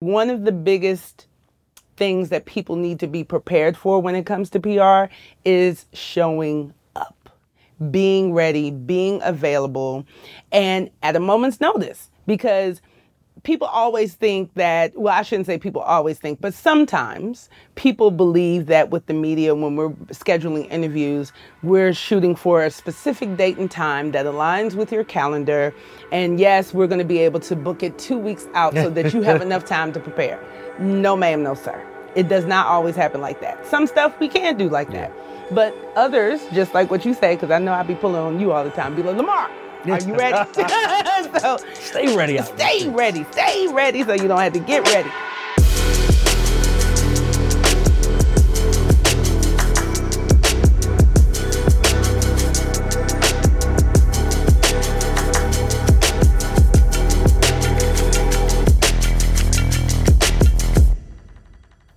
One of the biggest things that people need to be prepared for when it comes to PR is showing up, being ready, being available, and at a moment's notice. Because people always think that, well, I shouldn't say people always think, but sometimes people believe that with the media, when we're scheduling interviews, we're shooting for a specific date and time that aligns with your calendar. And yes, we're going to be able to book it two weeks out so that you have enough time to prepare. No, ma'am, no, sir. It does not always happen like that. Some stuff we can do like that. But others, just like what you say, because I know I be pulling on you all the time, be like, Lamar, are you ready? so Stay ready. stay ready, stay ready so you don't have to get ready.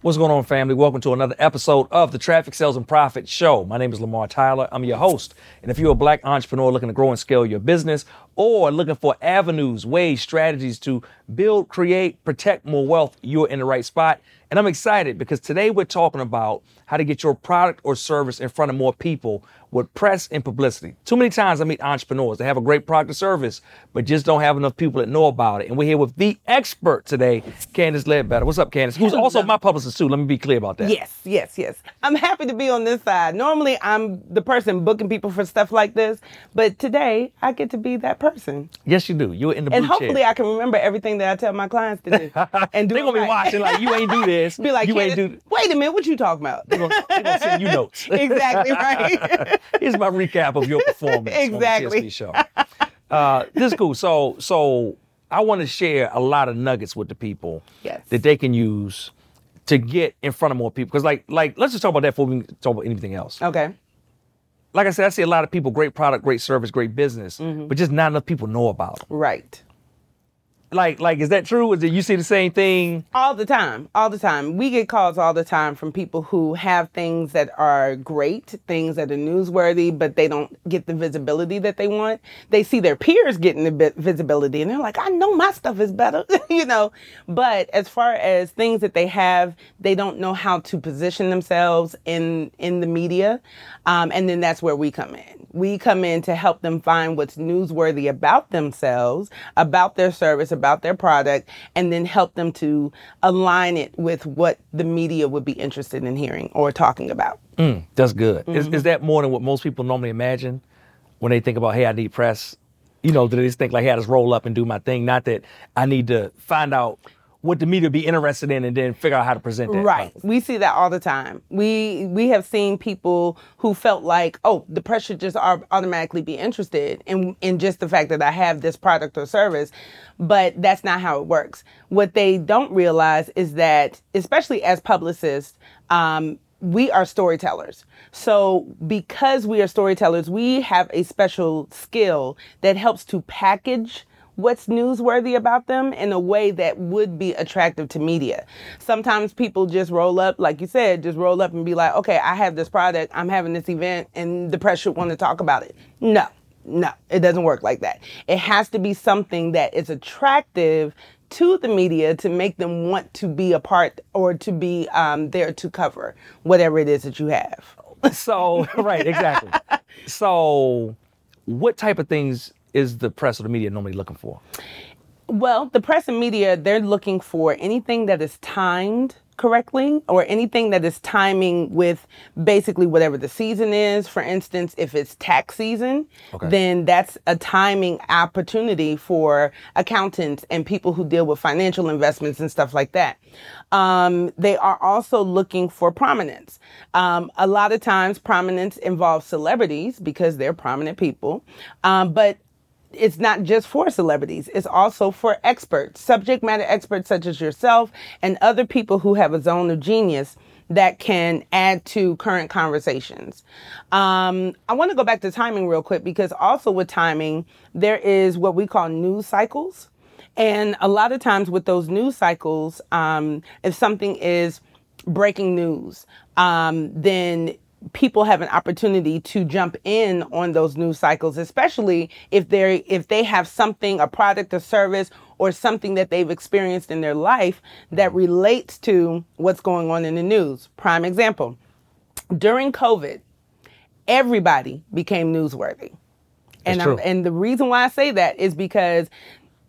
What's going on, family? Welcome to another episode of the Traffic Sales and Profit Show. My name is Lamar Tyler. I'm your host. And if you're a black entrepreneur looking to grow and scale your business or looking for avenues, ways, strategies to build, create, protect more wealth, you're in the right spot. And I'm excited because today we're talking about how to get your product or service in front of more people with press and publicity. Too many times I meet entrepreneurs. They have a great product or service, but just don't have enough people that know about it. And we're here with the expert today, Candace Ledbetter. What's up, Candace? Who's also my publicist too. Let me be clear about that. Yes, yes, yes. I'm happy to be on this side. Normally, I'm the person booking people for stuff like this, but today I get to be that person. Yes, you do. You're in the And hopefully, chair. I can remember everything that I tell my clients to do. And do They're gonna be watching like you ain't do this. Be like, you ain't "Candace, do. wait a minute, what you talking about? They're gonna, they gonna send you notes. exactly right. Here's my recap of your performance Exactly. on the TSP show. Uh, this is cool. So, so I want to share a lot of nuggets with the people Yes. that they can use to get in front of more people. Because, like, like let's just talk about that before we talk about anything else. okay. Like I said, I see a lot of people, great product, great service, great business, Mm-hmm. but just not enough people know about them. Right. Like, like, is that true? Is it you see the same thing? All the time, all the time. We get calls all the time from people who have things that are great, things that are newsworthy, but they don't get the visibility that they want. They see their peers getting the visibility and they're like, I know my stuff is better, you know. But as far as things that they have, they don't know how to position themselves in in the media. Um, and then that's where we come in. We come in to help them find what's newsworthy about themselves, about their service, about their product, and then help them to align it with what the media would be interested in hearing or talking about. That's good. Is, Mm-hmm. is that more than what most people normally imagine when they think about, hey, I need press? You know, do they just think like, hey, I just roll up and do my thing? Not that I need to find out what the media be interested in and then figure out how to present that. Right. We see that all the time. We we have seen people who felt like, oh, the press should just au- automatically be interested in in just the fact that I have this product or service, but that's not how it works. What they don't realize is that, especially as publicists, um, we are storytellers. So, because we are storytellers, we have a special skill that helps to package what's newsworthy about them in a way that would be attractive to media. Sometimes people just roll up, like you said, just roll up and be like, okay, I have this product, I'm having this event, and the press should want to talk about it. No, no, it doesn't work like that. It has to be something that is attractive to the media to make them want to be a part or to be um, there to cover whatever it is that you have. So, right, exactly. so, what type of things is the press or the media normally looking for? Well, the press and media, they're looking for anything that is timed correctly or anything that is timing with basically whatever the season is. For instance, if it's tax season, Okay. then that's a timing opportunity for accountants and people who deal with financial investments and stuff like that. Um, they are also looking for prominence. Um, a lot of times, prominence involves celebrities because they're prominent people, um, but it's not just for celebrities, it's also for experts, subject matter experts such as yourself and other people who have a zone of genius that can add to current conversations. Um, I want to go back to timing real quick because also with timing, there is what we call news cycles. And a lot of times with those news cycles, um, if something is breaking news, um, then people have an opportunity to jump in on those news cycles, especially if they if they have something, a product, a service, or something that they've experienced in their life that relates to what's going on in the news. Prime example during COVID, everybody became newsworthy. And, That's true. I'm, and the reason why I say that is because,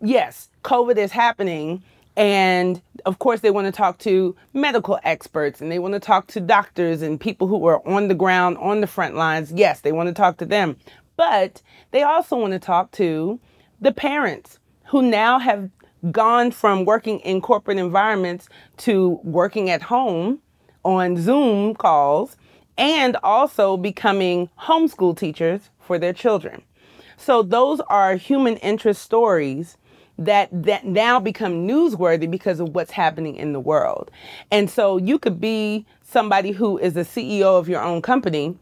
yes, COVID is happening. And of course, they want to talk to medical experts and they want to talk to doctors and people who are on the ground, on the front lines. Yes, they want to talk to them. But they also want to talk to the parents who now have gone from working in corporate environments to working at home on Zoom calls and also becoming homeschool teachers for their children. So those are human interest stories that that now become newsworthy because of what's happening in the world. And so you could be somebody who is a CEO of your own company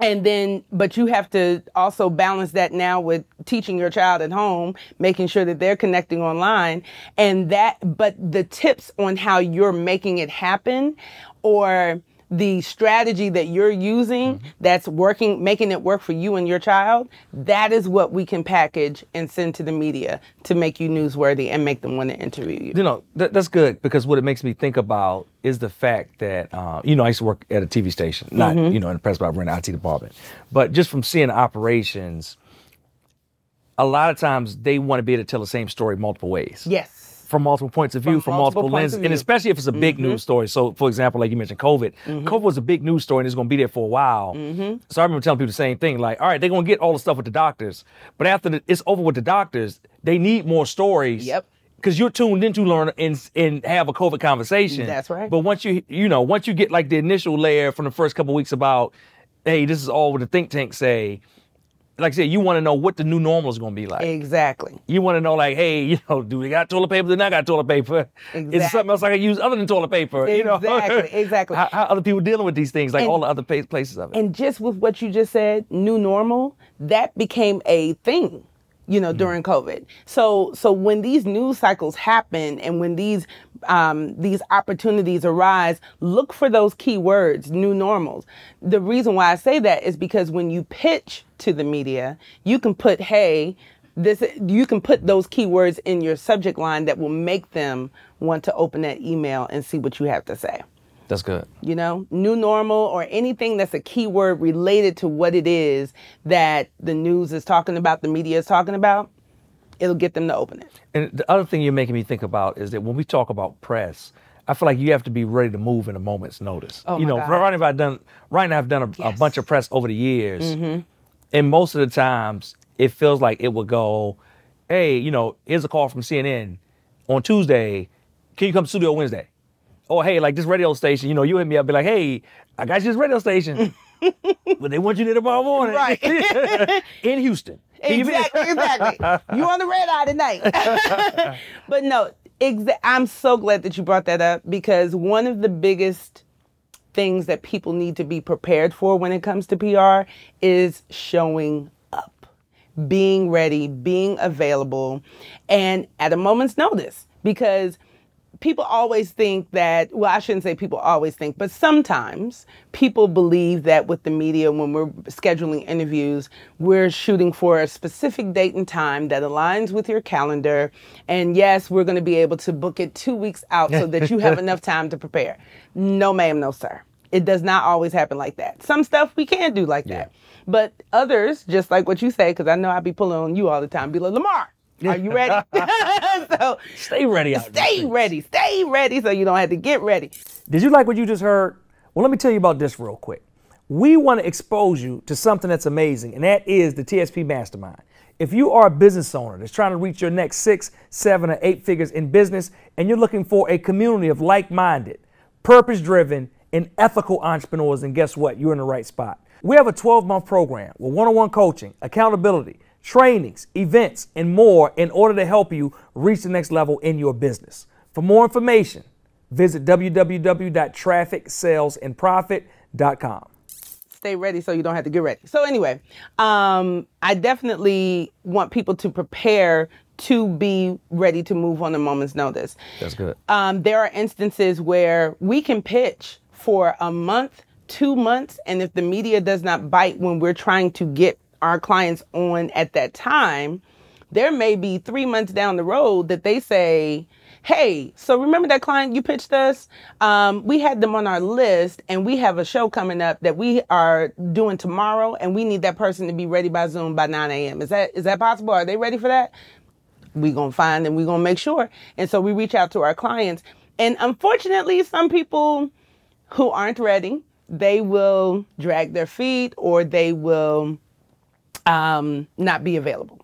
and then but you have to also balance that now with teaching your child at home making sure that they're connecting online and that but the tips on how you're making it happen or the strategy that you're using that's working making it work for you and your child that is what we can package and send to the media to make you newsworthy and make them want to interview you you know that, that's good because what it makes me think about is the fact that uh, you know I used to work at a TV station, not you know in the press, but I ran the IT department. But just from seeing operations, a lot of times they want to be able to tell the same story multiple ways. yes From multiple points of view, From from, multiple multiple, lenses, and especially if it's a big news mm-hmm. story. So, for example, like you mentioned, COVID. Mm-hmm. COVID was a big news story, and it's going to be there for a while. Mm-hmm. So I remember telling people the same thing, like, all right, they're going to get all the stuff with the doctors, but after the, it's over with the doctors, they need more stories. Yep. Because you're tuned in to learn and and have a COVID conversation. That's right. But once you you know once you get like the initial layer from the first couple weeks about, hey, this is all what the think tanks say. Like I said, you want to know what the new normal is going to be like. exactly You want to know, like, hey, you know, do we got toilet paper? Do they not got toilet paper? Is there something else I can use other than toilet paper? You know, Exactly, exactly. how, how other people dealing with these things, like And- all the other places of it. And just with what you just said, new normal, that became a thing, you know, during COVID. So so when these news cycles happen and when these um, these opportunities arise, look for those key words, new normals. The reason why I say that is because when you pitch to the media, you can put, hey, this you can put those keywords in your subject line that will make them want to open that email and see what you have to say That's good. you know, new normal or anything that's a keyword related to what it is that the news is talking about, the media is talking about, it'll get them to open it. And the other thing you're making me think about is that when we talk about press, I feel like you have to be ready to move in a moment's notice. Oh, you know, God. right now I've done right now I've done a, a Yes. Mm-hmm. bunch of press over the years, and most of the times it feels like it would go, "Hey, you know, here's a call from CNN on Tuesday. Can you come to studio Wednesday?" Or hey, like this radio station, you know, you hit me up, be like, "Hey, I got you this radio station." but they want you there tomorrow morning, Right. in Houston. Can you be- Exactly, exactly. You on the red eye tonight. but no, exa- I'm so glad that you brought that up because one of the biggest things that people need to be prepared for when it comes to PR is showing up, being ready, being available, and at a moment's notice. Because people always think that, well, I shouldn't say people always think, but sometimes people believe that with the media, when we're scheduling interviews, we're shooting for a specific date and time that aligns with your calendar. And yes, we're going to be able to book it two weeks out so that you have enough time to prepare. No, ma'am, no, sir. It does not always happen like that. Some stuff we can do like that. But others, just like what you say, because I know I be pulling on you all the time, be like, Lamar, are you ready? so Stay ready out stay ready, stay ready so you don't have to get ready. Did you like what you just heard? Well, let me tell you about this real quick. We want to expose you to something that's amazing, and that is the TSP Mastermind. If you are a business owner that's trying to reach your next six, seven, or eight figures in business, and you're looking for a community of like minded, purpose driven, and ethical entrepreneurs, then guess what? You're in the right spot. We have a 12 month program with one on one coaching, accountability, trainings, events, and more in order to help you reach the next level in your business. For more information, visit www.trafficsalesandprofit.com. Stay ready so you don't have to get ready. So anyway, um, I definitely want people to prepare to be ready to move on a moment's notice. That's good. Um, there are instances where we can pitch for a month, two months, and if the media does not bite when we're trying to get our clients on at that time, there may be three months down the road that they say, hey, so remember that client you pitched us? Um, we had them on our list and we have a show coming up that we are doing tomorrow and we need that person to be ready by Zoom by 9 a.m. Is that is that possible? Are they ready for that? We're gonna find and we're gonna make sure. And so we reach out to our clients. And unfortunately, some people who aren't ready, they will drag their feet or they will um, not be available.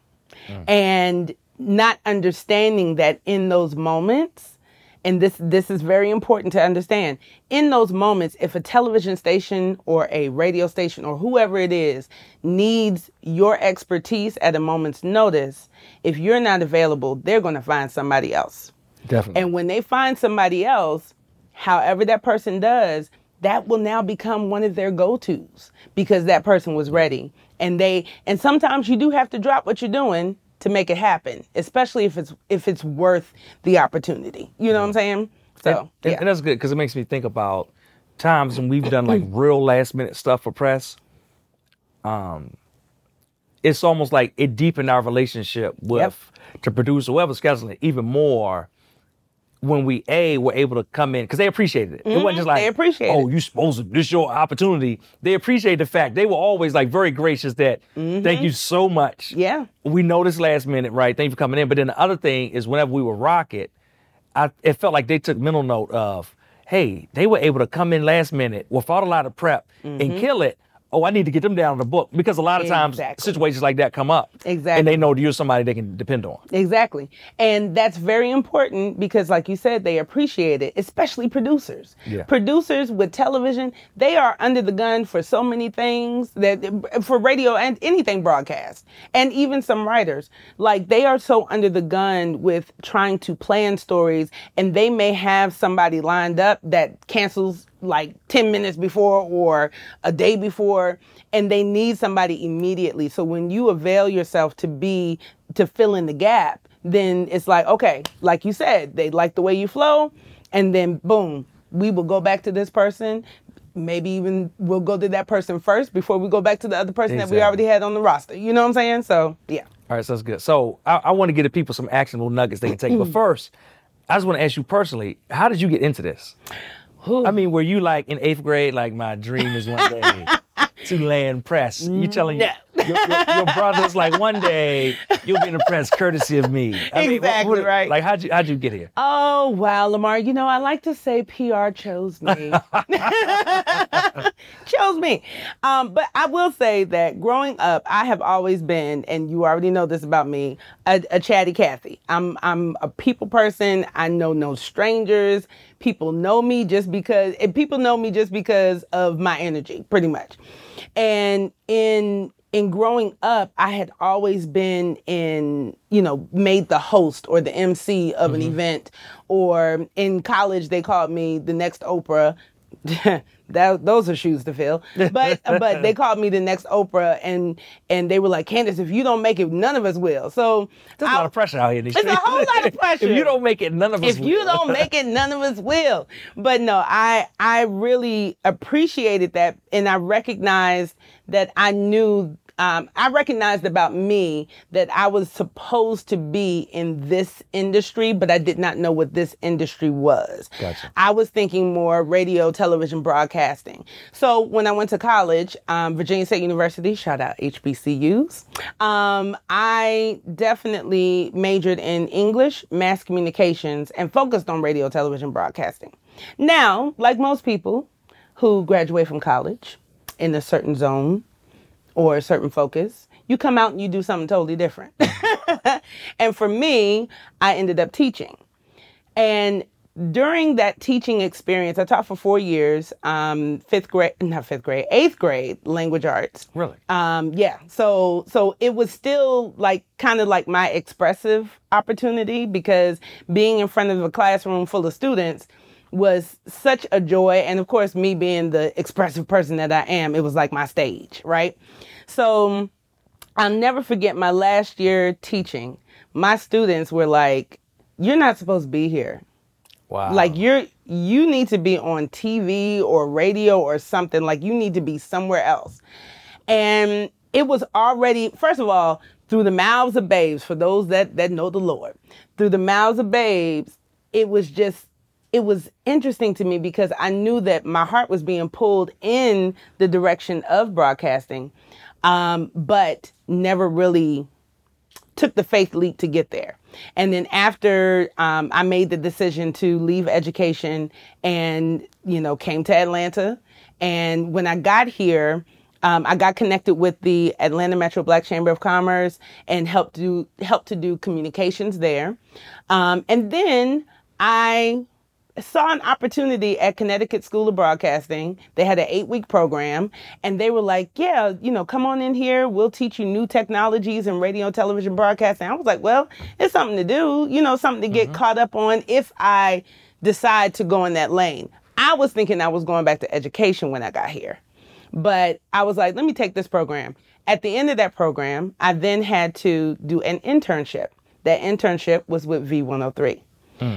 And not understanding that in those moments, and this this is very important to understand. In those moments, if a television station or a radio station or whoever it is needs your expertise at a moment's notice, if you're not available, they're going to find somebody else. Definitely. And when they find somebody else, however that person does, that will now become one of their go-tos because that person was ready. And they and sometimes you do have to drop what you're doing to make it happen, especially if it's if it's worth the opportunity. You know what I'm saying? So, and, yeah. and that's good because it makes me think about times when we've done like real last minute stuff for press. Um, it's almost like it deepened our relationship with Yep. the producer, whoever scheduling even more. When we a were able to come in because they appreciated it. It wasn't just like Mm-hmm. they appreciate oh you supposed to this your opportunity. They appreciate the fact they were always like very gracious that thank you so much. Mm-hmm. Yeah. we noticed last minute, right? Thank you for coming in. But then the other thing is whenever we were rocket, I it felt like they took mental note of, hey, they were able to come in last minute without a lot of prep and kill it. Oh, I need to get them down on the book because a lot of times situations like that come up. Exactly. And they know you're somebody they can depend on. Exactly. And that's very important because, like you said, they appreciate it, especially producers. Yeah. Producers with television, they are under the gun for so many things that for radio and anything broadcast, and even some writers. Like they are so under the gun with trying to plan stories, and they may have somebody lined up that cancels like 10 minutes before or a day before and they need somebody immediately so when you avail yourself to be to fill in the gap then it's like okay like you said they like the way you flow and then boom we will go back to this person maybe even we'll go to that person first before we go back to the other person that we already had on the roster you know what i'm saying so yeah All right, so that's good. So I, I want to get the people some actionable nuggets they can take. but first, I just want to ask you personally, how did you get into this? I mean, were you like in eighth grade, like my dream is one day to land press? You telling No. your, your, your brothers like one day you'll be in the press courtesy of me. I mean, what- Exactly what- right. Like how'd you how'd you get here? Oh wow, Lamar. You know I like to say PR chose me. chose me. Um, but I will say that growing up, I have always been, and you already know this about me, a, a chatty Cathy. I'm I'm a people person. I know no strangers. People know me just because, and people know me just because of my energy, pretty much. And in in growing up, I had always been in, you know, made the host or the MC of an mm-hmm. event, or in college they called me the next Oprah. that those are shoes to fill, but but they called me the next Oprah, and and they were like, Candace, if you don't make it, none of us will. So There's a lot of pressure out here these It's a whole lot of pressure. if you don't make it, none of us if you will. don't make it none of us will but no i i really appreciated that and i recognized that i knew um, I recognized about me that I was supposed to be in this industry, but I did not know what this industry was. Gotcha. I was thinking more radio, television, broadcasting. So when I went to college, um, Virginia State University, shout out HBCUs, um, I definitely majored in English, mass communications, and focused on radio, television, broadcasting. Now, like most people who graduate from college in a certain zone or a certain focus, you come out and you do something totally different. and for me, I ended up teaching. And during that teaching experience, I taught for four years, um, fifth grade, not fifth grade, eighth grade language arts. Really? Um, yeah. So so it was still like kind of like my expressive opportunity because being in front of a classroom full of students was such a joy. And of course, me being the expressive person that I am, it was like my stage, right? So I'll never forget my last year teaching. My students were like, You're not supposed to be here. Wow. Like you're you need to be on TV or radio or something. Like you need to be somewhere else. And it was already first of all, through the mouths of babes, for those that that know the Lord, through the mouths of babes, it was just it was interesting to me because I knew that my heart was being pulled in the direction of broadcasting, um, but never really took the faith leap to get there. And then after um, I made the decision to leave education and, you know, came to Atlanta. And when I got here, um, I got connected with the Atlanta Metro Black Chamber of Commerce and helped do helped to do communications there. Um, and then I saw an opportunity at Connecticut School of Broadcasting. They had an eight week program, and they were like, Yeah, you know, come on in here. We'll teach you new technologies in radio television broadcasting. I was like, Well, it's something to do, you know, something to get mm-hmm. caught up on if I decide to go in that lane. I was thinking I was going back to education when I got here, but I was like, Let me take this program. At the end of that program, I then had to do an internship. That internship was with V103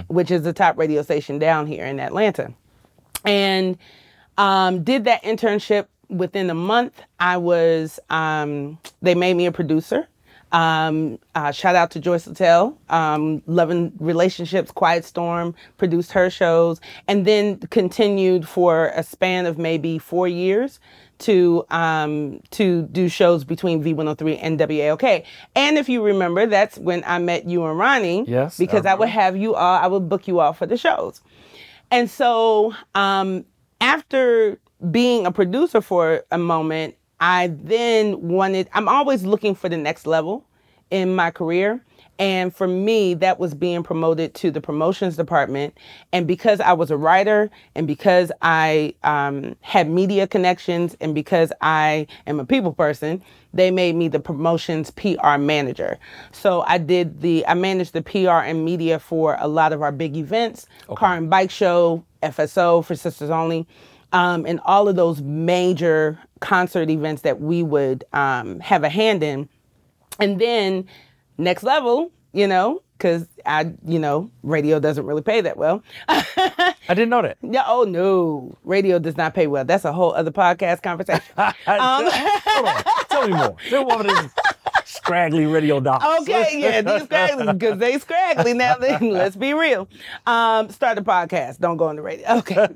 which is the top radio station down here in Atlanta. And um, did that internship within a month. I was, um, they made me a producer. Um, uh, shout out to Joyce Littel, um, Loving Relationships, Quiet Storm, produced her shows, and then continued for a span of maybe four years to um, to do shows between V103 and WAOK. And if you remember, that's when I met you and Ronnie. Yes, Because I would have you all, I would book you all for the shows. And so um, after being a producer for a moment, I then wanted, I'm always looking for the next level in my career. And for me, that was being promoted to the promotions department. And because I was a writer and because I um, had media connections and because I am a people person, they made me the promotions PR manager. So I did the, I managed the PR and media for a lot of our big events, car and bike show, FSO for Sisters Only, um, and all of those major concert events that we would um, have a hand in. And then next level, you know, because I, you know, radio doesn't really pay that well. I didn't know that. Yeah, oh no, radio does not pay well. That's a whole other podcast conversation. Um, Hold on. Tell me more. Tell me more scraggly radio doc. Okay, yeah, these scraggly because they scraggly now. Then let's be real. Um, start a podcast. Don't go on the radio. Okay,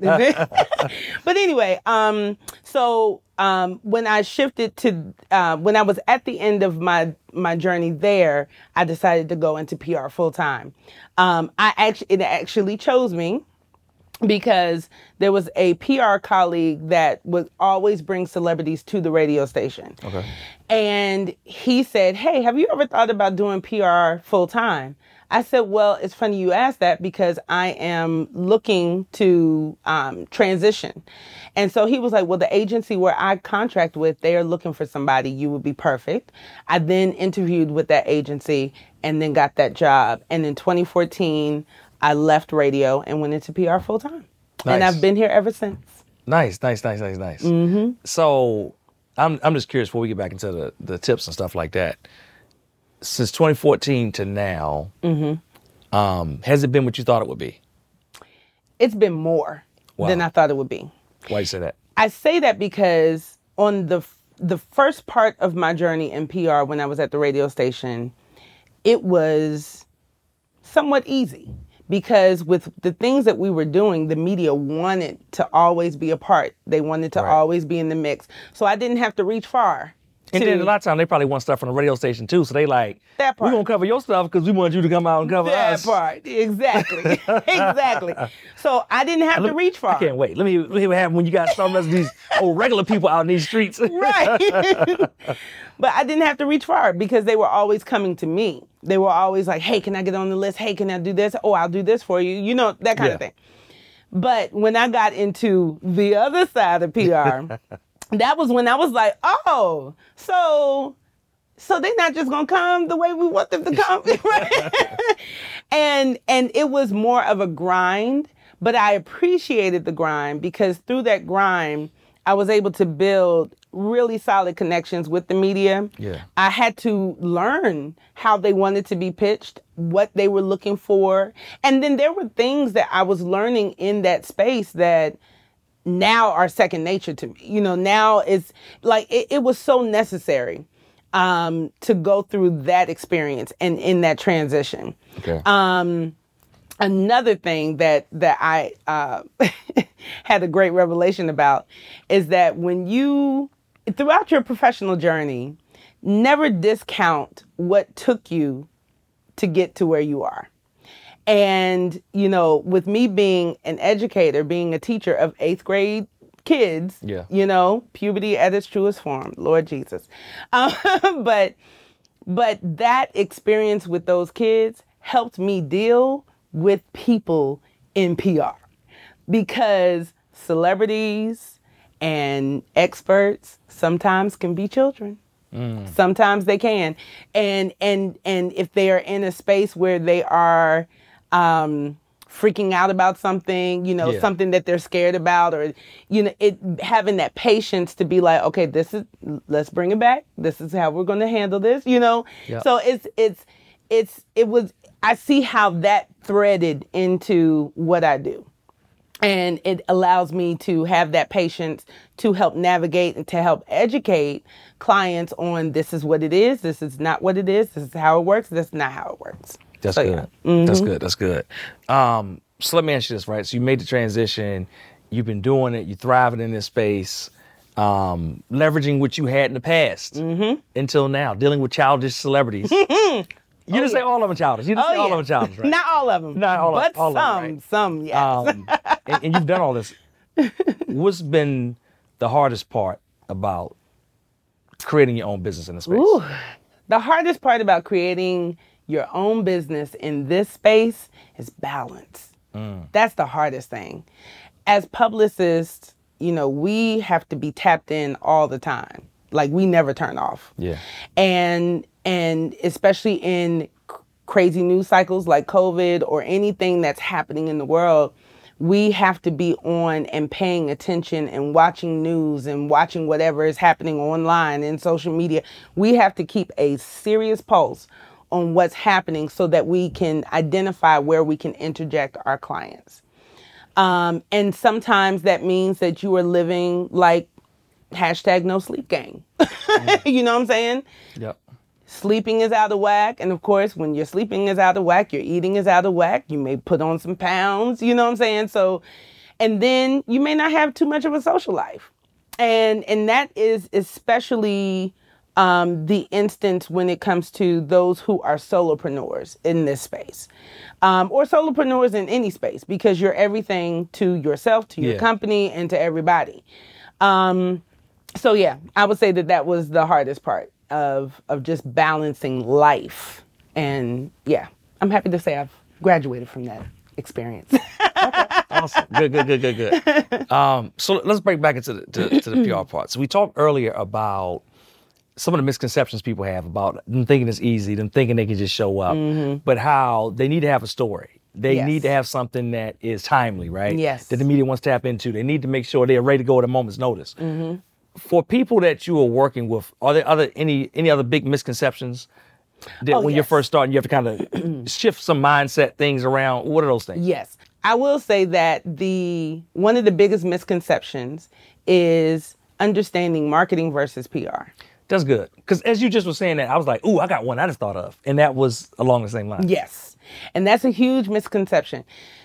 but anyway, um, so um, when I shifted to uh, when I was at the end of my my journey there, I decided to go into PR full time. Um, I actually it actually chose me because there was a PR colleague that would always bring celebrities to the radio station. Okay. And he said, Hey, have you ever thought about doing PR full time? I said, Well, it's funny you asked that because I am looking to um, transition. And so he was like, Well, the agency where I contract with, they are looking for somebody. You would be perfect. I then interviewed with that agency and then got that job. And in 2014, I left radio and went into PR full time. And I've been here ever since. Nice, nice, nice, nice, nice. Mm-hmm. So I'm I'm just curious before we get back into the, the tips and stuff like that. Since 2014 to now, Mm-hmm. um, has it been what you thought it would be? It's been more than I thought it would be. Why you say that? I say that because on the the first part of my journey in PR when I was at the radio station, it was somewhat easy because with the things that we were doing, the media wanted to always be a part. They wanted to Right. always be in the mix. So I didn't have to reach far. And then a lot of times they probably want stuff from the radio station too, so they like That we're gonna cover your stuff because we want you to come out and cover that us. That part. Exactly. exactly. So I didn't have to reach far. I can't wait. Let me let me hear what happens when you got some of these old regular people out in these streets. right. but I didn't have to reach far because they were always coming to me. They were always like, "Hey, can I get on the list? Hey, can I do this? Oh, I'll do this for you." You know that kind of thing. But when I got into the other side of PR, that was when I was like, "Oh, so." So they're not just gonna come the way we want them to come, right? and and it was more of a grind, but I appreciated the grind because through that grind, I was able to build really solid connections with the media. Yeah. I had to learn how they wanted to be pitched, what they were looking for. And then there were things that I was learning in that space that now are second nature to me. You know, now it's like it, it was so necessary. um, to go through that experience and in that transition. Okay. Um, another thing that that I uh, had a great revelation about is that when you throughout your professional journey, never discount what took you to get to where you are. And you know, with me being an educator, being a teacher of eighth grade kids, Yeah. you know, puberty at its truest form, Lord Jesus. Um, but but that experience with those kids helped me deal with people in PR because celebrities and experts sometimes can be children. Sometimes they can. And and and if they are in a space where they are um freaking out about something, you know, Yeah. something that they're scared about or you know, it having that patience to be like, okay, this is let's bring it back. This is how we're going to handle this, you know? Yeah. So it's it's it's it was I see how that threaded into what I do and it allows me to have that patience to help navigate and to help educate clients on this is what it is this is not what it is this is how it works this is not how it works That's So, good. yeah. Mm-hmm. That's good. That's good. Um, so let me ask you this, right? So you made the transition. You've been doing it. You're thriving in this space, um, leveraging what you had in the past Mm-hmm. until now, dealing with childish celebrities. you didn't say all of them childish. You didn't oh say all yeah of them childish, right? not all of them Not all of- them. but all of 'em, some right. some yes um, and, and you've done all this. What's been the hardest part about creating your own business in the space? Ooh. The hardest part about creating your own business in this space is balance. Mm. That's the hardest thing. As publicists, you know, we have to be tapped in all the time. Like we never turn off. Yeah. And and especially in c- crazy news cycles like COVID or anything that's happening in the world, we have to be on and paying attention and watching news and watching whatever is happening online and social media. We have to keep a serious pulse on what's happening so that we can identify where we can interject our clients. Um, and sometimes that means that you are living like hashtag no sleep gang. you know what I'm saying? Yep. sleeping is out of whack. And of course, when your sleeping is out of whack, your eating is out of whack. You may put on some pounds, you know what I'm saying? So, and then you may not have too much of a social life. And and that is especially um, the instance when it comes to those who are solopreneurs in this space, um, or solopreneurs in any space, because you're everything to yourself, to your Yeah. company, and to everybody. Um, so yeah, I would say that that was the hardest part of of just balancing life. And yeah, I'm happy to say I've graduated from that experience. Awesome. Good, good, good, good, good. Um, so let's break back into the, to, to the PR part. So we talked earlier about some of the misconceptions people have about them thinking it's easy, them thinking they can just show up, but how they need to have a story. They Mm-hmm. Yes. need to have something that is timely, right? Yes. That the media wants to tap into. They need to make sure they're ready to go at a moment's notice. Mm-hmm. For people that you are working with, are there other any any other big misconceptions that Oh, when you're first starting, you have to kind of shift some mindset things around? What are those things? Yes. I will say that the one of the biggest misconceptions is understanding marketing versus PR. That's good. Because as you just were saying that, I was like, ooh, I got one I just thought of. And that was along the same line. Yes. And that's a huge misconception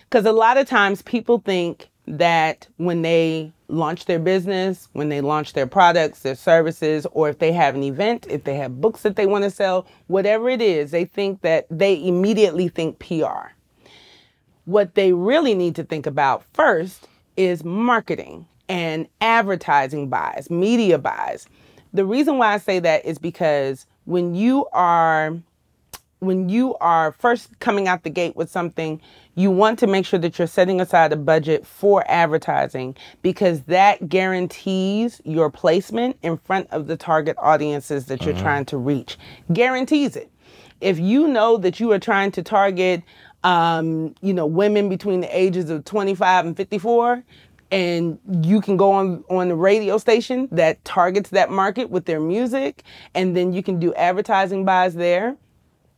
because a lot of times people think that when they launch their business, when they launch their products, their services, or if they have an event, if they have books that they want to sell, whatever it is, they think that they immediately think PR. What they really need to think about first is marketing and advertising buys, media buys. The reason why I say that is because when you are when you are first coming out the gate with something, you want to make sure that you're setting aside a budget for advertising because that guarantees your placement in front of the target audiences that you're trying to reach. Guarantees it. If you know that you are trying to target, um, you know, women between the ages of 25 and 54, and you can go on on the radio station that targets that market with their music, and then you can do advertising buys there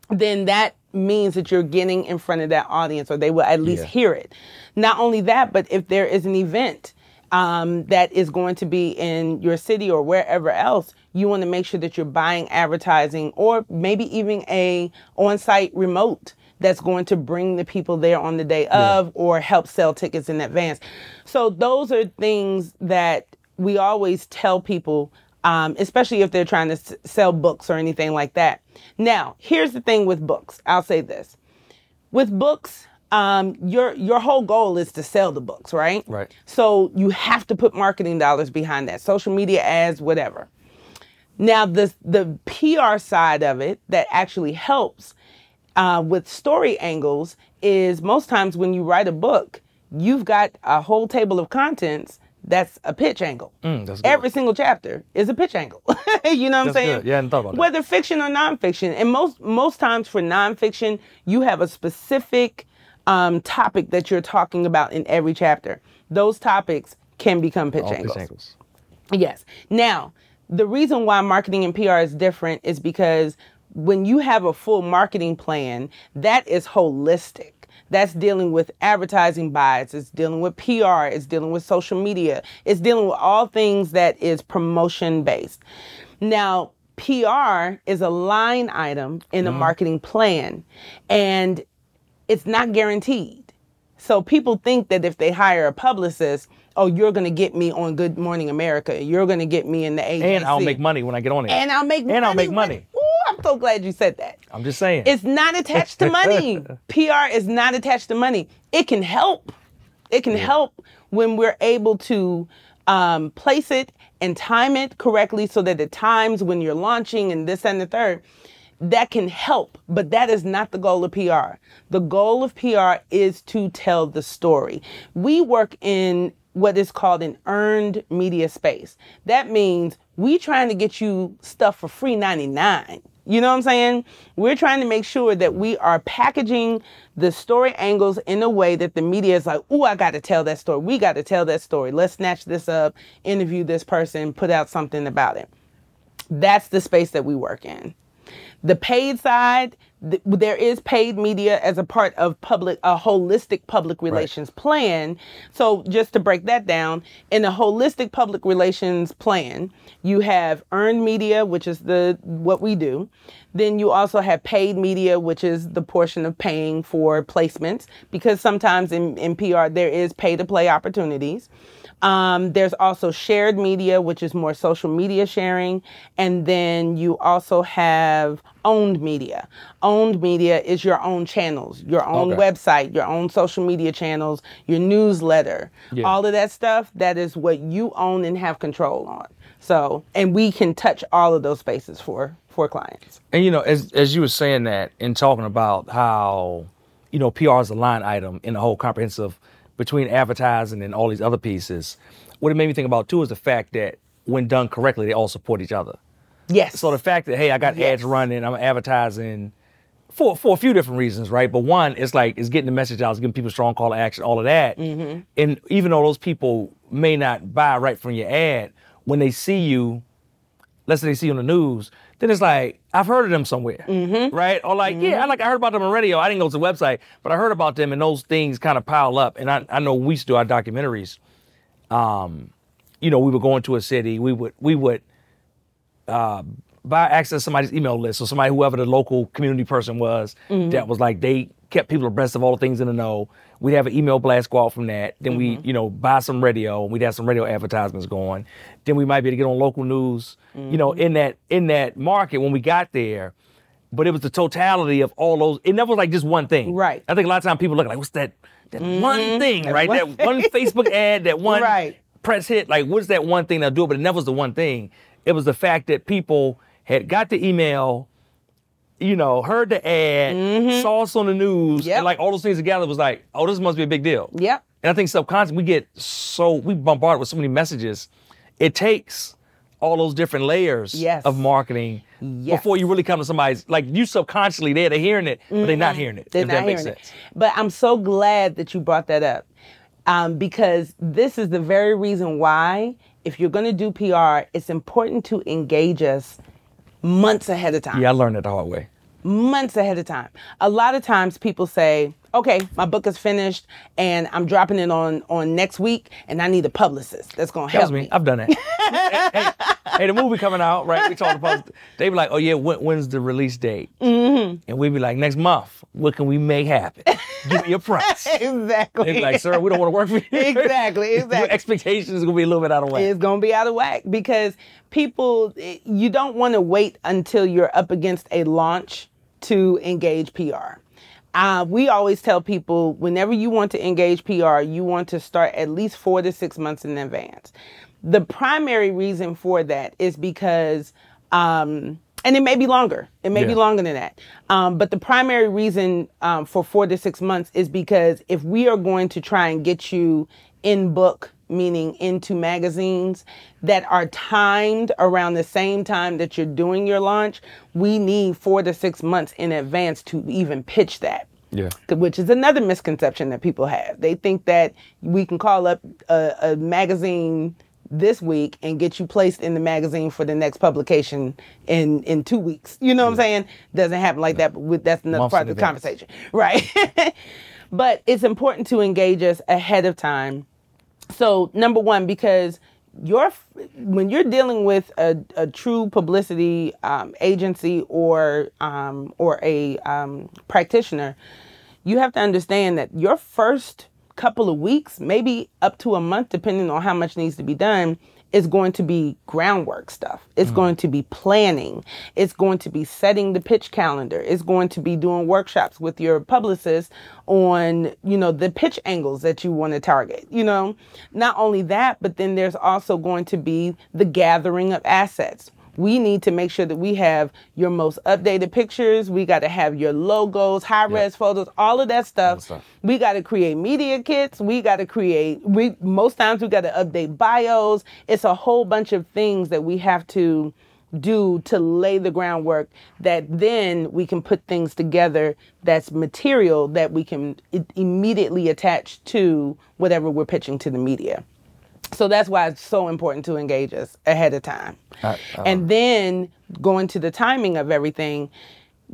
then that means that you're getting in front of that audience or they will at least Yeah. hear it. Not only that, but if there is an event um, that is going to be in your city or wherever else, you want to make sure that you're buying advertising or maybe even a on-site remote that's going to bring the people there on the day of or help sell tickets in advance. So those are things that we always tell people, um, especially if they're trying to s- sell books or anything like that. Now, here's the thing with books. I'll say this: with books, um, your your whole goal is to sell the books, right? Right. So you have to put marketing dollars behind that, social media ads, whatever. Now, the the PR side of it that actually helps uh, with story angles is most times when you write a book, you've got a whole table of contents that's a pitch angle. Mm, that's. Every single chapter is a pitch angle. you know what I'm saying? good. Yeah, I thought about that. Whether fiction or nonfiction, and most most times for nonfiction, you have a specific um, topic that you're talking about in every chapter. Those topics can become pitch All pitch angles. angles. Yes. Now, the reason why marketing and PR is different is because when you have a full marketing plan, that is holistic. That's dealing with advertising buys, it's dealing with PR, it's dealing with social media, it's dealing with all things that is promotion based. Now, PR is a line item in a mm-hmm. marketing plan and it's not guaranteed. So people think that if they hire a publicist, oh, you're going to get me on Good Morning America, you're going to get me in the ABC, And I'll make money when I get on it. and I'll make money. And I'll make money. Ooh, I'm so glad you said that. I'm just saying. It's not attached to money. PR is not attached to money. It can help. It can help when we're able to um, place it and time it correctly so that at times when you're launching and this and the third, that can help. But that is not the goal of PR. The goal of PR is to tell the story. We work in what is called an earned media space. That means we trying to get you stuff for free 99. You know what I'm saying? We're trying to make sure that we are packaging the story angles in a way that the media is like, oh, I got to tell that story. We got to tell that story. Let's snatch this up, interview this person, put out something about it. That's the space that we work in. The paid side, th- there is paid media as a part of public, a holistic public relations plan. So just to break that down, in a holistic public relations plan, you have earned media, which is the what we do. Then you also have paid media, which is the portion of paying for placements, because sometimes in, in PR there is pay to play opportunities. Um, there's also shared media, which is more social media sharing. And then you also have owned media. Owned media is your own channels, your own Okay. website, your own social media channels, your newsletter, Yeah. all of that stuff. That is what you own and have control on. So, and we can touch all of those spaces for for clients. And you know, as as you were saying that and talking about how, you know, PR is a line item in the whole comprehensive between advertising and all these other pieces. What it made me think about too is the fact that when done correctly, they all support each other. Yes. So the fact that hey, I got Yes. ads running, I'm advertising for for a few different reasons, right? But one, it's like it's getting the message out, it's giving people a strong call to action, all of that. Mm-hmm. And even though those people may not buy right from your ad, when they see you, let's say they see you on the news, then it's like I've heard of them somewhere, Mm-hmm. right? Or like, yeah, I like I heard about them on radio. I didn't go to the website, but I heard about them, and those things kind of pile up. And I, I know we used to do our documentaries. Um, you know, we were going to a city, we would we would uh, buy access to somebody's email list, so somebody whoever the local community person was that was like they kept people abreast of all the things in the know. We'd have an email blast go out from that. Then we, mm-hmm. you know, buy some radio and we'd have some radio advertisements going. Then we might be able to get on local news, you know, in that in that market when we got there. But it was the totality of all those. It never was like just one thing. Right. I think a lot of times people look like, what's that? That one mm-hmm. thing, right? that one Facebook ad, that one Right. press hit. Like, what's that one thing they'll do? It? But it never was the one thing. It was the fact that people had got the email, you know, heard the ad, saw us on the news, Mm-hmm. Yep. and like all those things together was like, oh, this must be a big deal. Yep. And I think subconsciously we get so we bombarded with so many messages. It takes all those different layers Yes. of marketing Yes. before you really come to somebody's like you subconsciously there, they're hearing it, but they're not hearing it. They're if not that makes hearing sense. it. But I'm so glad that you brought that up um, because this is the very reason why, if you're going to do PR, it's important to engage us months ahead of time. Yeah, I learned it the hard way. Months ahead of time. A lot of times people say, okay, my book is finished and I'm dropping it on on next week, and I need a publicist that's gonna That help me. me. I've done that. hey, hey, hey, the movie coming out, right? We talked about. They be like, "Oh yeah, when, when's the release date?" Mm-hmm. And we be like, "Next month. What can we make happen? Give me a price." exactly. They be like, "Sir, we don't want to work for you." Exactly, exactly. Your expectations is gonna be a little bit out of whack. It's gonna be out of whack because people, you don't want to wait until you're up against a launch to engage PR. Uh, we always tell people whenever you want to engage PR, you want to start at least four to six months in advance. The primary reason for that is because, um, and it may be longer. It may be longer than that. Um, but the primary reason um, for four to six months is because if we are going to try and get you in book, meaning into magazines that are timed around the same time that you're doing your launch, we need four to six months in advance to even pitch that. Yeah. Which is another misconception that people have. They think that we can call up a, a magazine this week and get you placed in the magazine for the next publication in in two weeks. You know what I'm saying? Doesn't happen like that, but with, that's another Months part of the advance. conversation, right? but it's important to engage us ahead of time. So number one, because your when you're dealing with a, a true publicity um, agency or um, or a um, practitioner, you have to understand that your first couple of weeks, maybe up to a month, depending on how much needs to be done, is going to be groundwork stuff. It's mm. going to be planning. It's going to be setting the pitch calendar. It's going to be doing workshops with your publicist on, you know, the pitch angles that you want to target. You know, not only that, but then there's also going to be the gathering of assets we need to make sure that we have your most updated pictures. We got to have your logos, high res photos, all of that stuff. We got to create media kits. We got to create. We most times we got to update bios. It's a whole bunch of things that we have to do to lay the groundwork that then we can put things together that's material that we can immediately attach to whatever we're pitching to the media. So that's why it's so important to engage us ahead of time. Uh, and then going to the timing of everything,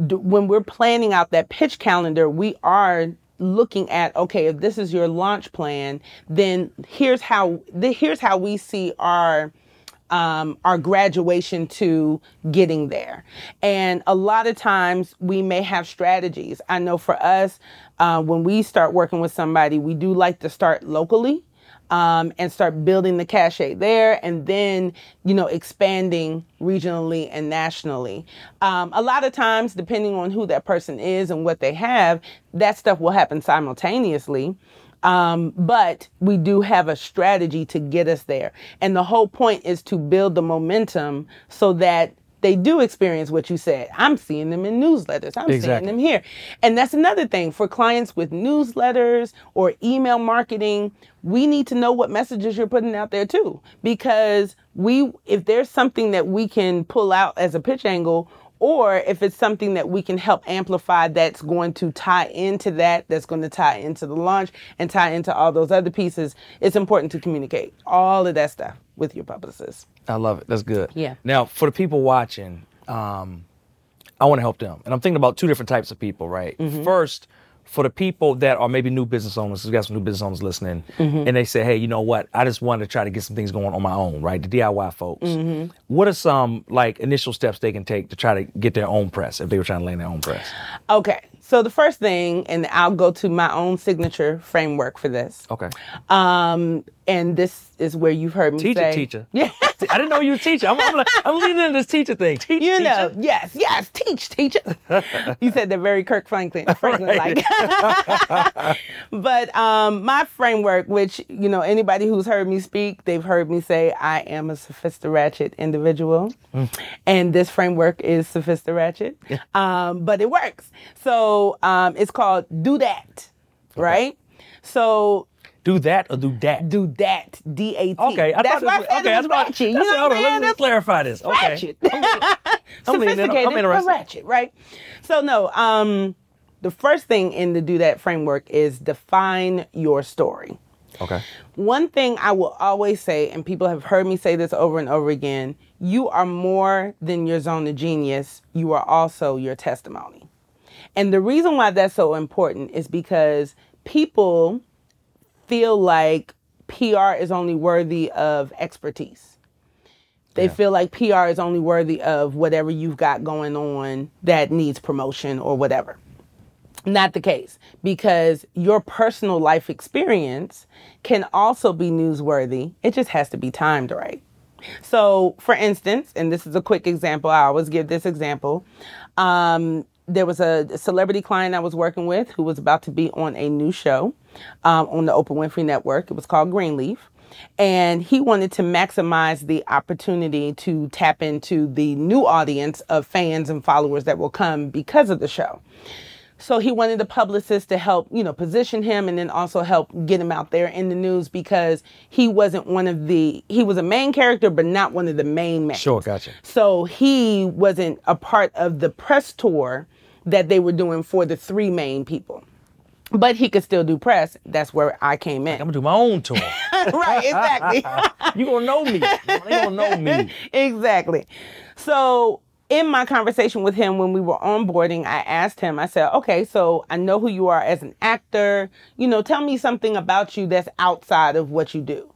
d- when we're planning out that pitch calendar, we are looking at okay, if this is your launch plan, then here's how the, here's how we see our um, our graduation to getting there. And a lot of times we may have strategies. I know for us, uh, when we start working with somebody, we do like to start locally um, and start building the cachet there and then you know expanding regionally and nationally. Um, a lot of times depending on who that person is and what they have that stuff will happen simultaneously. Um, but we do have a strategy to get us there. And the whole point is to build the momentum so that they do experience what you said. I'm seeing them in newsletters. I'm seeing them here. And that's another thing for clients with newsletters or email marketing, we need to know what messages you're putting out there too. Because we if there's something that we can pull out as a pitch angle or if it's something that we can help amplify that's going to tie into that, that's going to tie into the launch and tie into all those other pieces, it's important to communicate all of that stuff with your publicist. I love it. That's good. Yeah. Now, for the people watching, um, I want to help them, and I'm thinking about two different types of people. Right. Mm-hmm. First, for the people that are maybe new business owners, we got some new business owners listening, Mm-hmm. and they say, "Hey, you know what? I just want to try to get some things going on my own." Right. The DIY folks. Mm-hmm. What are some like initial steps they can take to try to get their own press if they were trying to land their own press? Okay. So the first thing, and I'll go to my own signature framework for this. Okay. Um, and this is where you've heard me Teacher, say, teacher. Yeah. I didn't know you were a teacher. I'm, I'm, like, I'm leaning into this teacher thing. Teach, You know, yes, yes, teach, teacher. you said that very Kirk Franklin, Franklin like. but um, my framework, which you know, anybody who's heard me speak, they've heard me say I am a sophisticated individual, and this framework is sophisticated, um, but it works. So um, it's called do that, right? So Do that or do that? do that, D A T. Okay, I that's thought why this I okay, it that's was why. ratchet. You that's know what hold I'm on, saying? let's, let's clarify this. Okay. ratchet. I'm leaning in- I'm Sophisticated, interested. ratchet, right? So no, um, the first thing in the do that framework is define your story. Okay. One thing I will always say, and people have heard me say this over and over again, you are more than your zone of genius. You are also your testimony. And the reason why that's so important is because people feel like PR is only worthy of expertise. They feel like PR is only worthy of whatever you've got going on that needs promotion or whatever. Not the case because your personal life experience can also be newsworthy. It just has to be timed right. So, for instance, and this is a quick example, I always give this example. Um, there was a celebrity client I was working with who was about to be on a new show um, on the Oprah Winfrey Network. It was called Greenleaf. And he wanted to maximize the opportunity to tap into the new audience of fans and followers that will come because of the show. So he wanted a publicist to help, you know, position him and then also help get him out there in the news because he wasn't one of the he was a main character but not one of the main men. Sure, gotcha. So he wasn't a part of the press tour that they were doing for the three main people. But he could still do press. That's where I came in. I'm gonna do my own tour. right, exactly. you gonna know me. They gonna know me. exactly. So in my conversation with him when we were onboarding, I asked him, I said, okay, so I know who you are as an actor. You know, tell me something about you that's outside of what you do.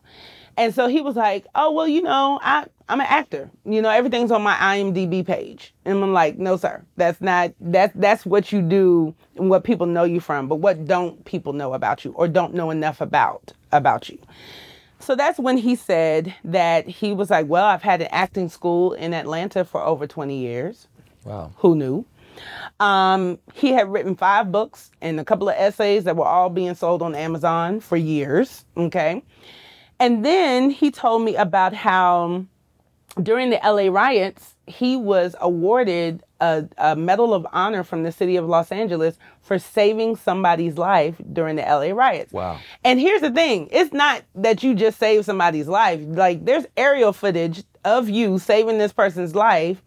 And so he was like, oh, well, you know, I, I'm an actor. You know, everything's on my IMDb page. And I'm like, no, sir, that's not, that's, that's what you do and what people know you from. But what don't people know about you or don't know enough about, about you? So that's when he said that he was like, Well, I've had an acting school in Atlanta for over 20 years. Wow. Who knew? Um, he had written five books and a couple of essays that were all being sold on Amazon for years. Okay. And then he told me about how during the LA riots, he was awarded a, a, Medal of Honor from the city of Los Angeles for saving somebody's life during the LA riots. Wow. And here's the thing it's not that you just saved somebody's life, like, there's aerial footage of you saving this person's life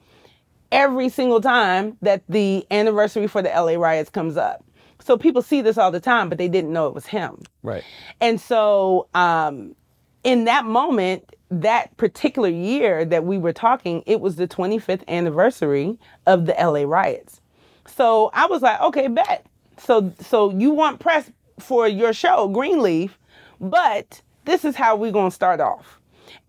every single time that the anniversary for the LA riots comes up. So people see this all the time, but they didn't know it was him. Right. And so, um, in that moment, that particular year that we were talking, it was the 25th anniversary of the LA riots. So I was like, okay, bet. So so you want press for your show, Greenleaf, but this is how we're gonna start off.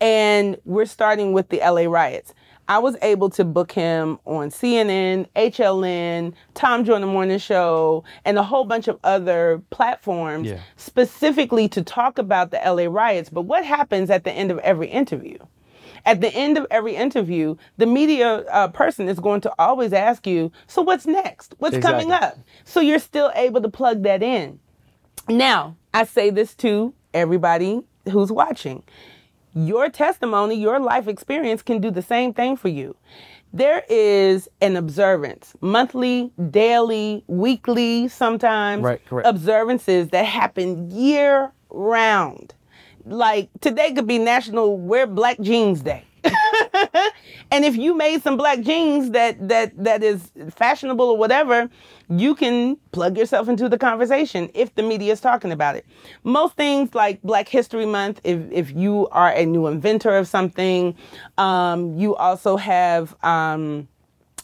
And we're starting with the LA riots. I was able to book him on CNN, HLN, Tom Joyner Morning Show, and a whole bunch of other platforms Yeah. specifically to talk about the LA riots. But what happens at the end of every interview? At the end of every interview, the media uh, person is going to always ask you, So what's next? What's coming up? So you're still able to plug that in. Now, I say this to everybody who's watching. Your testimony, your life experience can do the same thing for you. There is an observance, monthly, daily, weekly, sometimes Right, correct. observances that happen year round. Like today could be National Wear Black Jeans Day. and if you made some black jeans that that that is fashionable or whatever, you can plug yourself into the conversation if the media is talking about it. Most things like Black History Month, if if you are a new inventor of something, um, you also have. Um,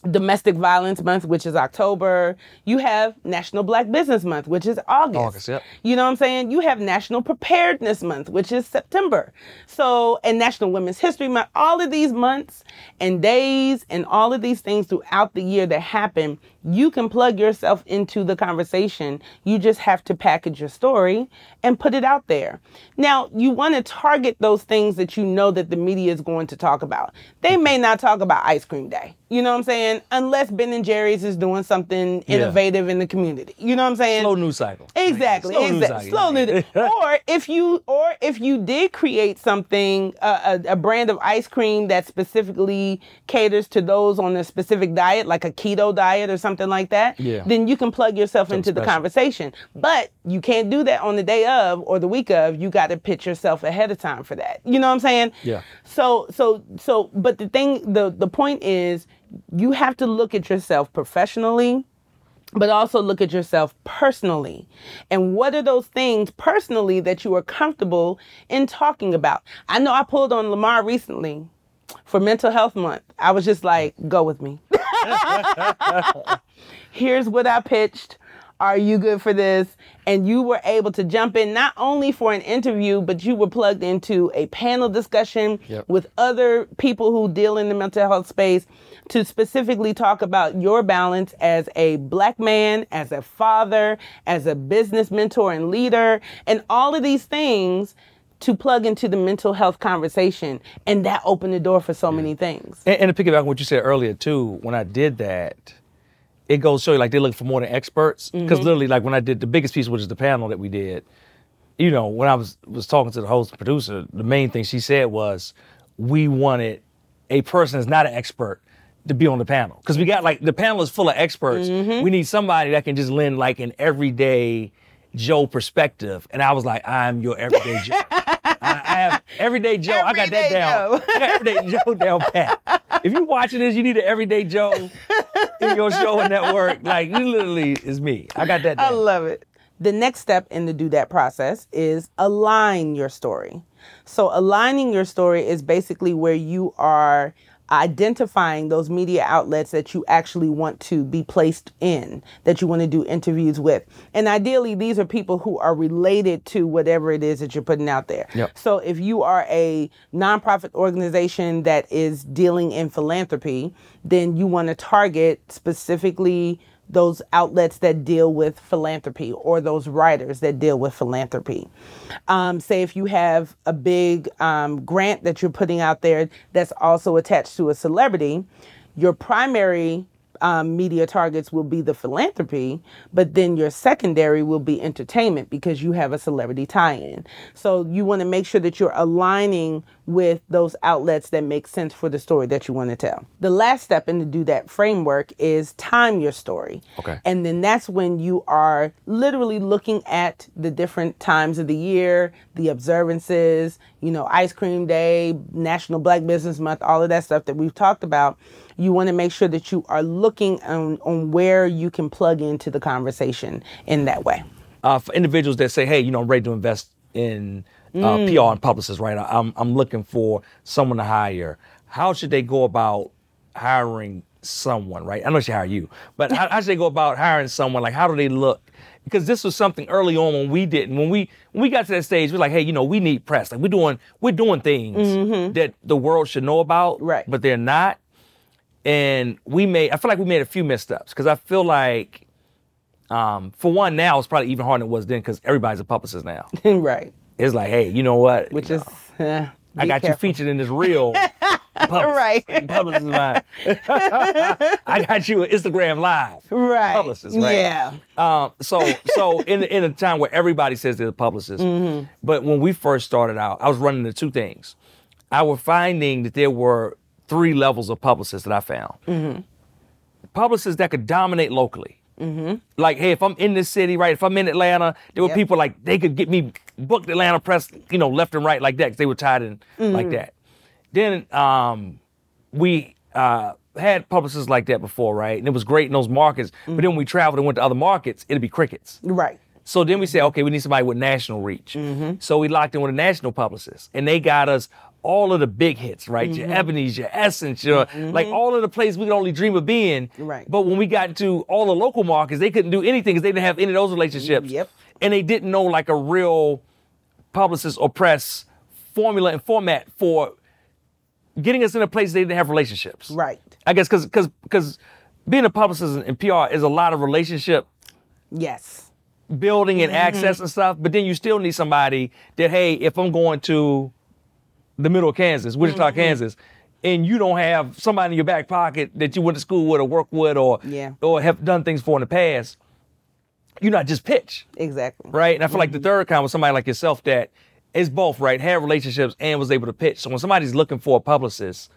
Domestic Violence Month, which is October. You have National Black Business Month, which is August. August, yep. You know what I'm saying? You have National Preparedness Month, which is September. So, and National Women's History Month, all of these months and days and all of these things throughout the year that happen, you can plug yourself into the conversation. You just have to package your story and put it out there. Now, you want to target those things that you know that the media is going to talk about. They may not talk about ice cream day. You know what I'm saying? Unless Ben and Jerry's is doing something innovative in the community. You know what I'm saying? Slow news cycle. Exactly. Slow news exactly. cycle. Slow news. or if you or if you did create something, uh, a, a brand of ice cream that specifically caters to those on a specific diet, like a keto diet or something like that, Yeah. then you can plug yourself into the conversation. But you can't do that on the day of or the week of. You got to pitch yourself ahead of time for that. You know what I'm saying? Yeah. So so so but the thing the the point is you have to look at yourself professionally but also look at yourself personally. And what are those things personally that you are comfortable in talking about? I know I pulled on Lamar recently for mental health month. I was just like, go with me. Here's what I pitched. Are you good for this? And you were able to jump in not only for an interview, but you were plugged into a panel discussion Yep. with other people who deal in the mental health space to specifically talk about your balance as a black man, as a father, as a business mentor and leader, and all of these things to plug into the mental health conversation. And that opened the door for so many things. And, and to piggyback on what you said earlier too, when I did that, it goes show you like they're looking for more than experts. Because mm-hmm. literally, like when I did the biggest piece, which is the panel that we did, you know, when I was was talking to the host and producer, the main thing she said was, we wanted a person that's not an expert to be on the panel because we got like the panel is full of experts. Mm-hmm. We need somebody that can just lend like an everyday Joe perspective. And I was like, I'm your everyday Joe. I, I have everyday Joe. I got that down. Joe. I got everyday Joe down pat. If you're watching this, you need an everyday Joe in your show and network. Like you literally is me. I got that down. I love it. The next step in the do that process is align your story. So, aligning your story is basically where you are identifying those media outlets that you actually want to be placed in, that you want to do interviews with. And ideally, these are people who are related to whatever it is that you're putting out there. Yep. So, if you are a nonprofit organization that is dealing in philanthropy, then you want to target specifically those outlets that deal with philanthropy or those writers that deal with philanthropy. Um, say if you have a big um, grant that you're putting out there that's also attached to a celebrity, your primary um, media targets will be the philanthropy, but then your secondary will be entertainment because you have a celebrity tie in. So you want to make sure that you're aligning with those outlets that make sense for the story that you want to tell. The last step in to do that framework is time your story. Okay. And then that's when you are literally looking at the different times of the year, the observances, you know, Ice Cream Day, National Black Business Month, all of that stuff that we've talked about. You want to make sure that you are looking on, on where you can plug into the conversation in that way. uh, for individuals that say, hey, you know, I'm ready to invest in uh, Mm. PR and publicists, right? I'm, I'm looking for someone to hire. How should they go about hiring someone, right? I know she hire you, but how, how should they go about hiring someone? Like, how do they look? Because this was something early on when we didn't. When we when we got to that stage, we're like, hey, you know, we need press. Like we're doing we're doing things that the world should know about, Mm-hmm. Right. But they're not. And we made. I feel like we made a few missteps because I feel like um, for one, now it's probably even harder than it was then because everybody's a publicist now. right. It's like, hey, you know what? Which You is, know, uh, I got you featured in this real publicist, Right. publicist of mine. I got you an Instagram live. Right. Publicist, right? Yeah. Um, so, so in in a time where everybody says they're a publicist, Mm-hmm. but when we first started out, I was running into two things. I was finding that there were three levels of publicists that I found. Mm-hmm. Publicists that could dominate locally. Like, hey, if I'm in this city, right? If I'm in Atlanta, there were Yep. people like they could get me booked Atlanta press, you know, left and right like that because they were tied in Mm-hmm. like that. Then um, we uh, had publicists like that before, right? And it was great in those markets. But then when we traveled and went to other markets, it'd be crickets. Right. So then we said, okay, we need somebody with national reach. So we locked in with a national publicist, and they got us all of the big hits, right? Your Ebony's, your Essence, your like all of the places we could only dream of being. Right. But when we got into all the local markets, they couldn't do anything because they didn't have any of those relationships. Yep. And they didn't know like a real publicist or press formula and format for getting us in a place they didn't have relationships. Right. I guess because because because being a publicist and PR is a lot of relationship Yes. building and Mm-hmm. access and stuff, but then you still need somebody that, hey, if I'm going to the middle of Kansas, Wichita, Mm-hmm. Kansas, and you don't have somebody in your back pocket that you went to school with or work with or Yeah. or have done things for in the past, you're not just pitch, Exactly. right? And I feel like the Mm-hmm. third kind was somebody like yourself that is both, right? Had relationships and was able to pitch. So when somebody's looking for a publicist,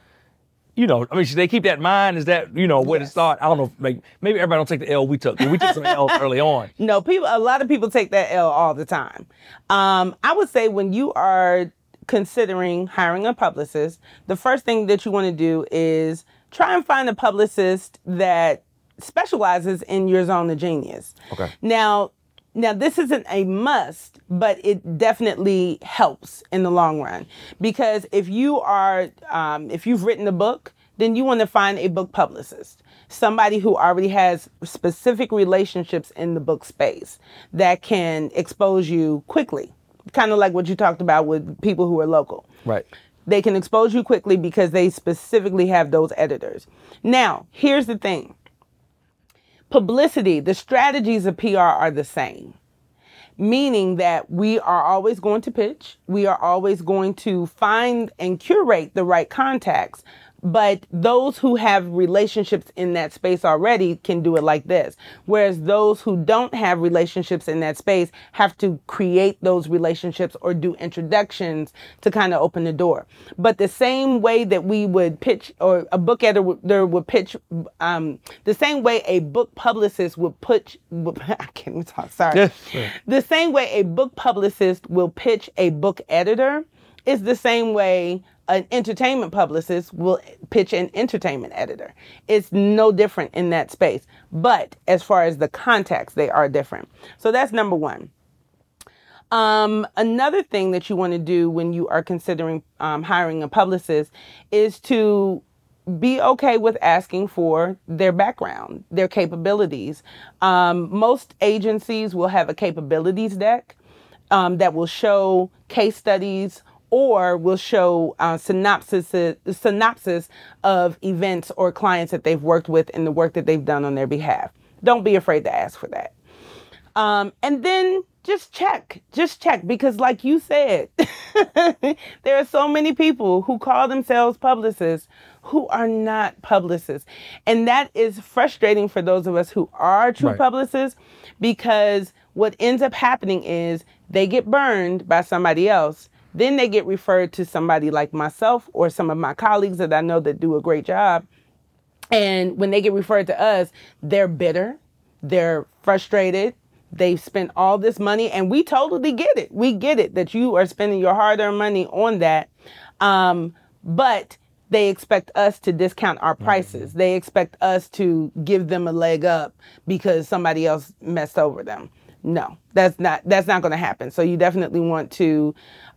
you know, I mean, should they keep that in mind? Is that, you know, where to start? I don't know. Like, maybe everybody don't take the L we took. We took some L's early on. No, people. A lot of people take that L all the time. Um, I would say when you are considering hiring a publicist, the first thing that you want to do is try and find a publicist that specializes in your zone of genius. Okay. Now, now this isn't a must, but it definitely helps in the long run because if you are, um, if you've written a book then you want to find a book publicist, somebody who already has specific relationships in the book space that can expose you quickly. Kind of like what you talked about with people who are local. Right. They can expose you quickly because they specifically have those editors. Now, here's the thing publicity, the strategies of PR are the same meaning that we are always going to pitch, we are always going to find and curate the right contacts. But those who have relationships in that space already can do it like this. Whereas those who don't have relationships in that space have to create those relationships or do introductions to kind of open the door. But the same way that we would pitch or a book editor would pitch, um, the same way a book publicist would pitch, I can't even talk, sorry. Yes. the same way a book publicist will pitch a book editor is the same way an entertainment publicist will pitch an entertainment editor. It's no different in that space. But as far as the context, they are different. So that's number one. Um, another thing that you want to do when you are considering um, hiring a publicist is to be okay with asking for their background, their capabilities. Um, most agencies will have a capabilities deck um, that will show case studies or will show uh, synopsis synopsis of events or clients that they've worked with and the work that they've done on their behalf. Don't be afraid to ask for that. Um, and then just check, just check, because like you said, there are so many people who call themselves publicists who are not publicists. And that is frustrating for those of us who are true right. publicists because what ends up happening is they get burned by somebody else then they get referred to somebody like myself or some of my colleagues that I know that do a great job. And when they get referred to us, they're bitter, they're frustrated, they've spent all this money, and we totally get it. We get it that you are spending your hard earned money on that. Um, but they expect us to discount our prices. Mm-hmm. They expect us to give them a leg up because somebody else messed over them. No, that's not that's not going to happen. So you definitely want to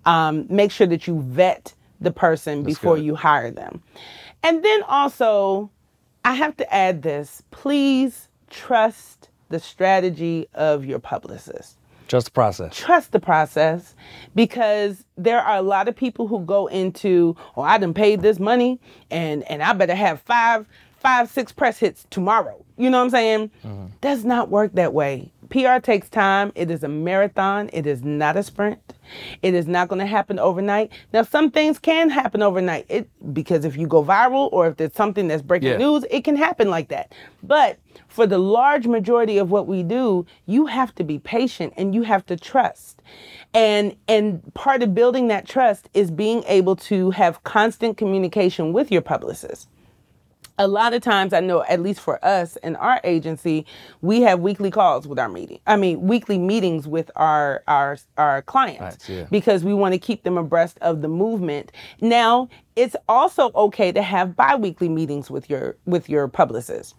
um, make sure that you vet the person That's before good. you hire them. And then also, I have to add this please trust the strategy of your publicist. Trust the process. Trust the process because there are a lot of people who go into, oh, I done paid this money and, and I better have five, five, six press hits tomorrow. You know what I'm saying? Mm-hmm. Does not work that way. PR takes time. It is a marathon. It is not a sprint. It is not going to happen overnight. Now, some things can happen overnight it, because if you go viral or if there's something that's breaking yeah. news, it can happen like that. But for the large majority of what we do, you have to be patient and you have to trust. And and part of building that trust is being able to have constant communication with your publicist a lot of times I know at least for us in our agency, we have weekly calls with our meeting. I mean, weekly meetings with our our our clients right, yeah. because we want to keep them abreast of the movement. Now, it's also okay to have biweekly meetings with your with your publicist.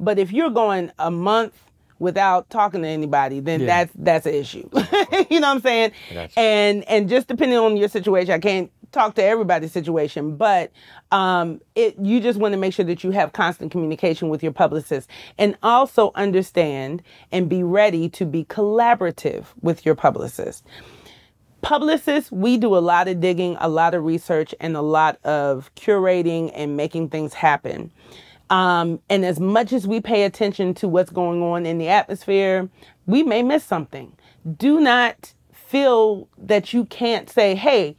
But if you're going a month without talking to anybody, then yeah. that's that's an issue. you know what I'm saying? And and just depending on your situation, I can't talk to everybody's situation, but um, it you just want to make sure that you have constant communication with your publicist, and also understand and be ready to be collaborative with your publicist. Publicists, we do a lot of digging, a lot of research, and a lot of curating and making things happen. Um, and as much as we pay attention to what's going on in the atmosphere, we may miss something. Do not feel that you can't say, hey,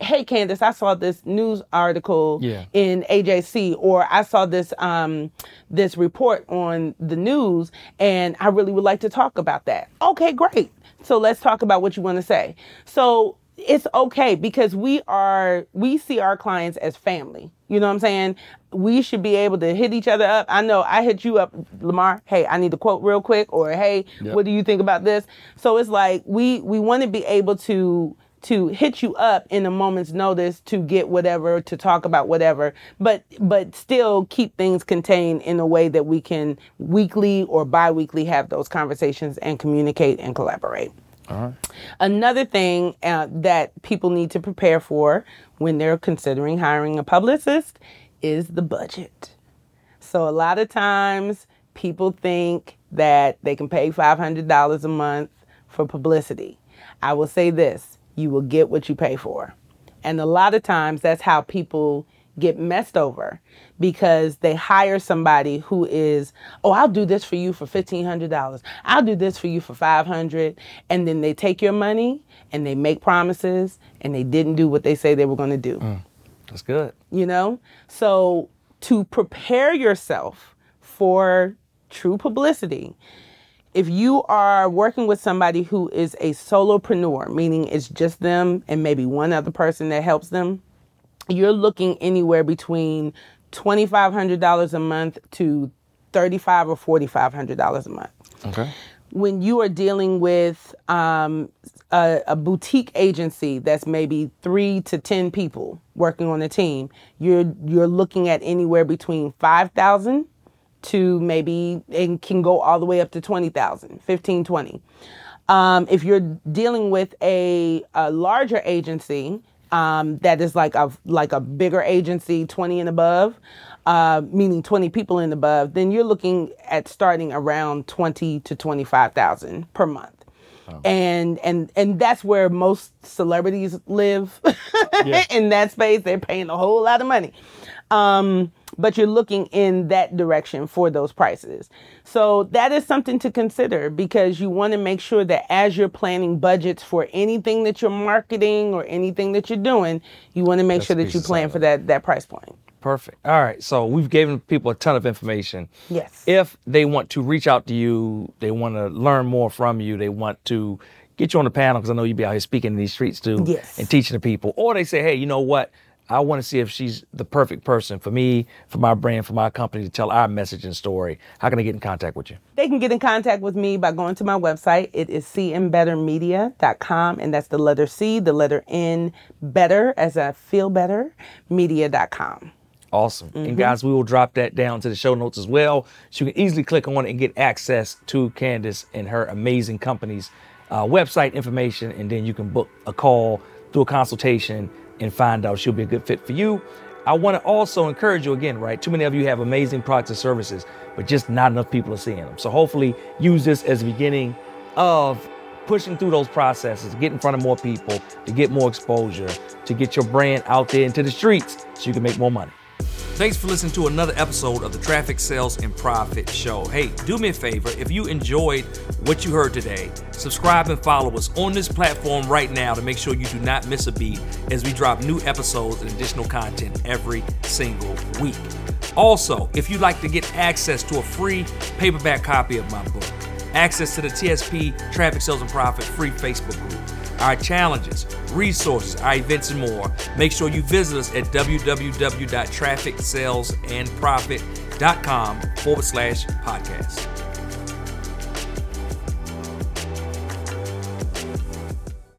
hey Candace, I saw this news article yeah. in AJC, or I saw this um, this report on the news, and I really would like to talk about that. Okay, great. So let's talk about what you want to say. So it's okay because we are we see our clients as family. You know what I'm saying? We should be able to hit each other up. I know I hit you up, Lamar. Hey, I need to quote real quick, or hey, yep. what do you think about this? So it's like we we want to be able to to hit you up in a moment's notice to get whatever to talk about whatever but but still keep things contained in a way that we can weekly or bi-weekly have those conversations and communicate and collaborate Another thing uh, that people need to prepare for when they're considering hiring a publicist is the budget. So a lot of times people think that they can pay $500 a month for publicity. I will say this you will get what you pay for. And a lot of times that's how people get messed over because they hire somebody who is, oh, I'll do this for you for $1,500. I'll do this for you for 500 And then they take your money and they make promises and they didn't do what they say they were going to do. Mm, that's good. You know? So to prepare yourself for true publicity, if you are working with somebody who is a solopreneur, meaning it's just them and maybe one other person that helps them, you're looking anywhere between $2,500 a month to $3,500 or $4,500 a month. Okay. When you are dealing with um, a, a, boutique agency that's maybe three to 10 people working on a team, you're, you're looking at anywhere between 5,000 to maybe it can go all the way up to 20,000, 15, 20. Um, if you're dealing with a, a larger agency um, that is like a like a bigger agency, 20 and above, uh, meaning 20 people and above, then you're looking at starting around 20 to 25,000 per month. Oh. And and and that's where most celebrities live yeah. in that space. They're paying a whole lot of money. Um, but you're looking in that direction for those prices. So that is something to consider because you want to make sure that as you're planning budgets for anything that you're marketing or anything that you're doing, you want to make That's sure that you plan for that that price point. Perfect. All right. So we've given people a ton of information. Yes. If they want to reach out to you, they want to learn more from you, they want to get you on the panel because I know you'd be out here speaking in these streets too yes. and teaching the people. Or they say, hey, you know what? I want to see if she's the perfect person for me, for my brand, for my company to tell our message and story. How can they get in contact with you? They can get in contact with me by going to my website. It is cnbettermedia.com, and that's the letter C, the letter N, better, as I feel better, media.com. Awesome. Mm-hmm. And guys, we will drop that down to the show notes as well. So you can easily click on it and get access to Candace and her amazing company's uh, website information, and then you can book a call, do a consultation and find out she'll be a good fit for you. I want to also encourage you again, right? Too many of you have amazing products and services, but just not enough people are seeing them. So hopefully use this as the beginning of pushing through those processes, get in front of more people, to get more exposure, to get your brand out there into the streets so you can make more money. Thanks for listening to another episode of the Traffic Sales and Profit Show. Hey, do me a favor if you enjoyed what you heard today, subscribe and follow us on this platform right now to make sure you do not miss a beat as we drop new episodes and additional content every single week. Also, if you'd like to get access to a free paperback copy of my book, access to the TSP Traffic Sales and Profit free Facebook group, our challenges, resources, our events, and more, make sure you visit us at www.trafficsalesandprofit.com forward slash podcast.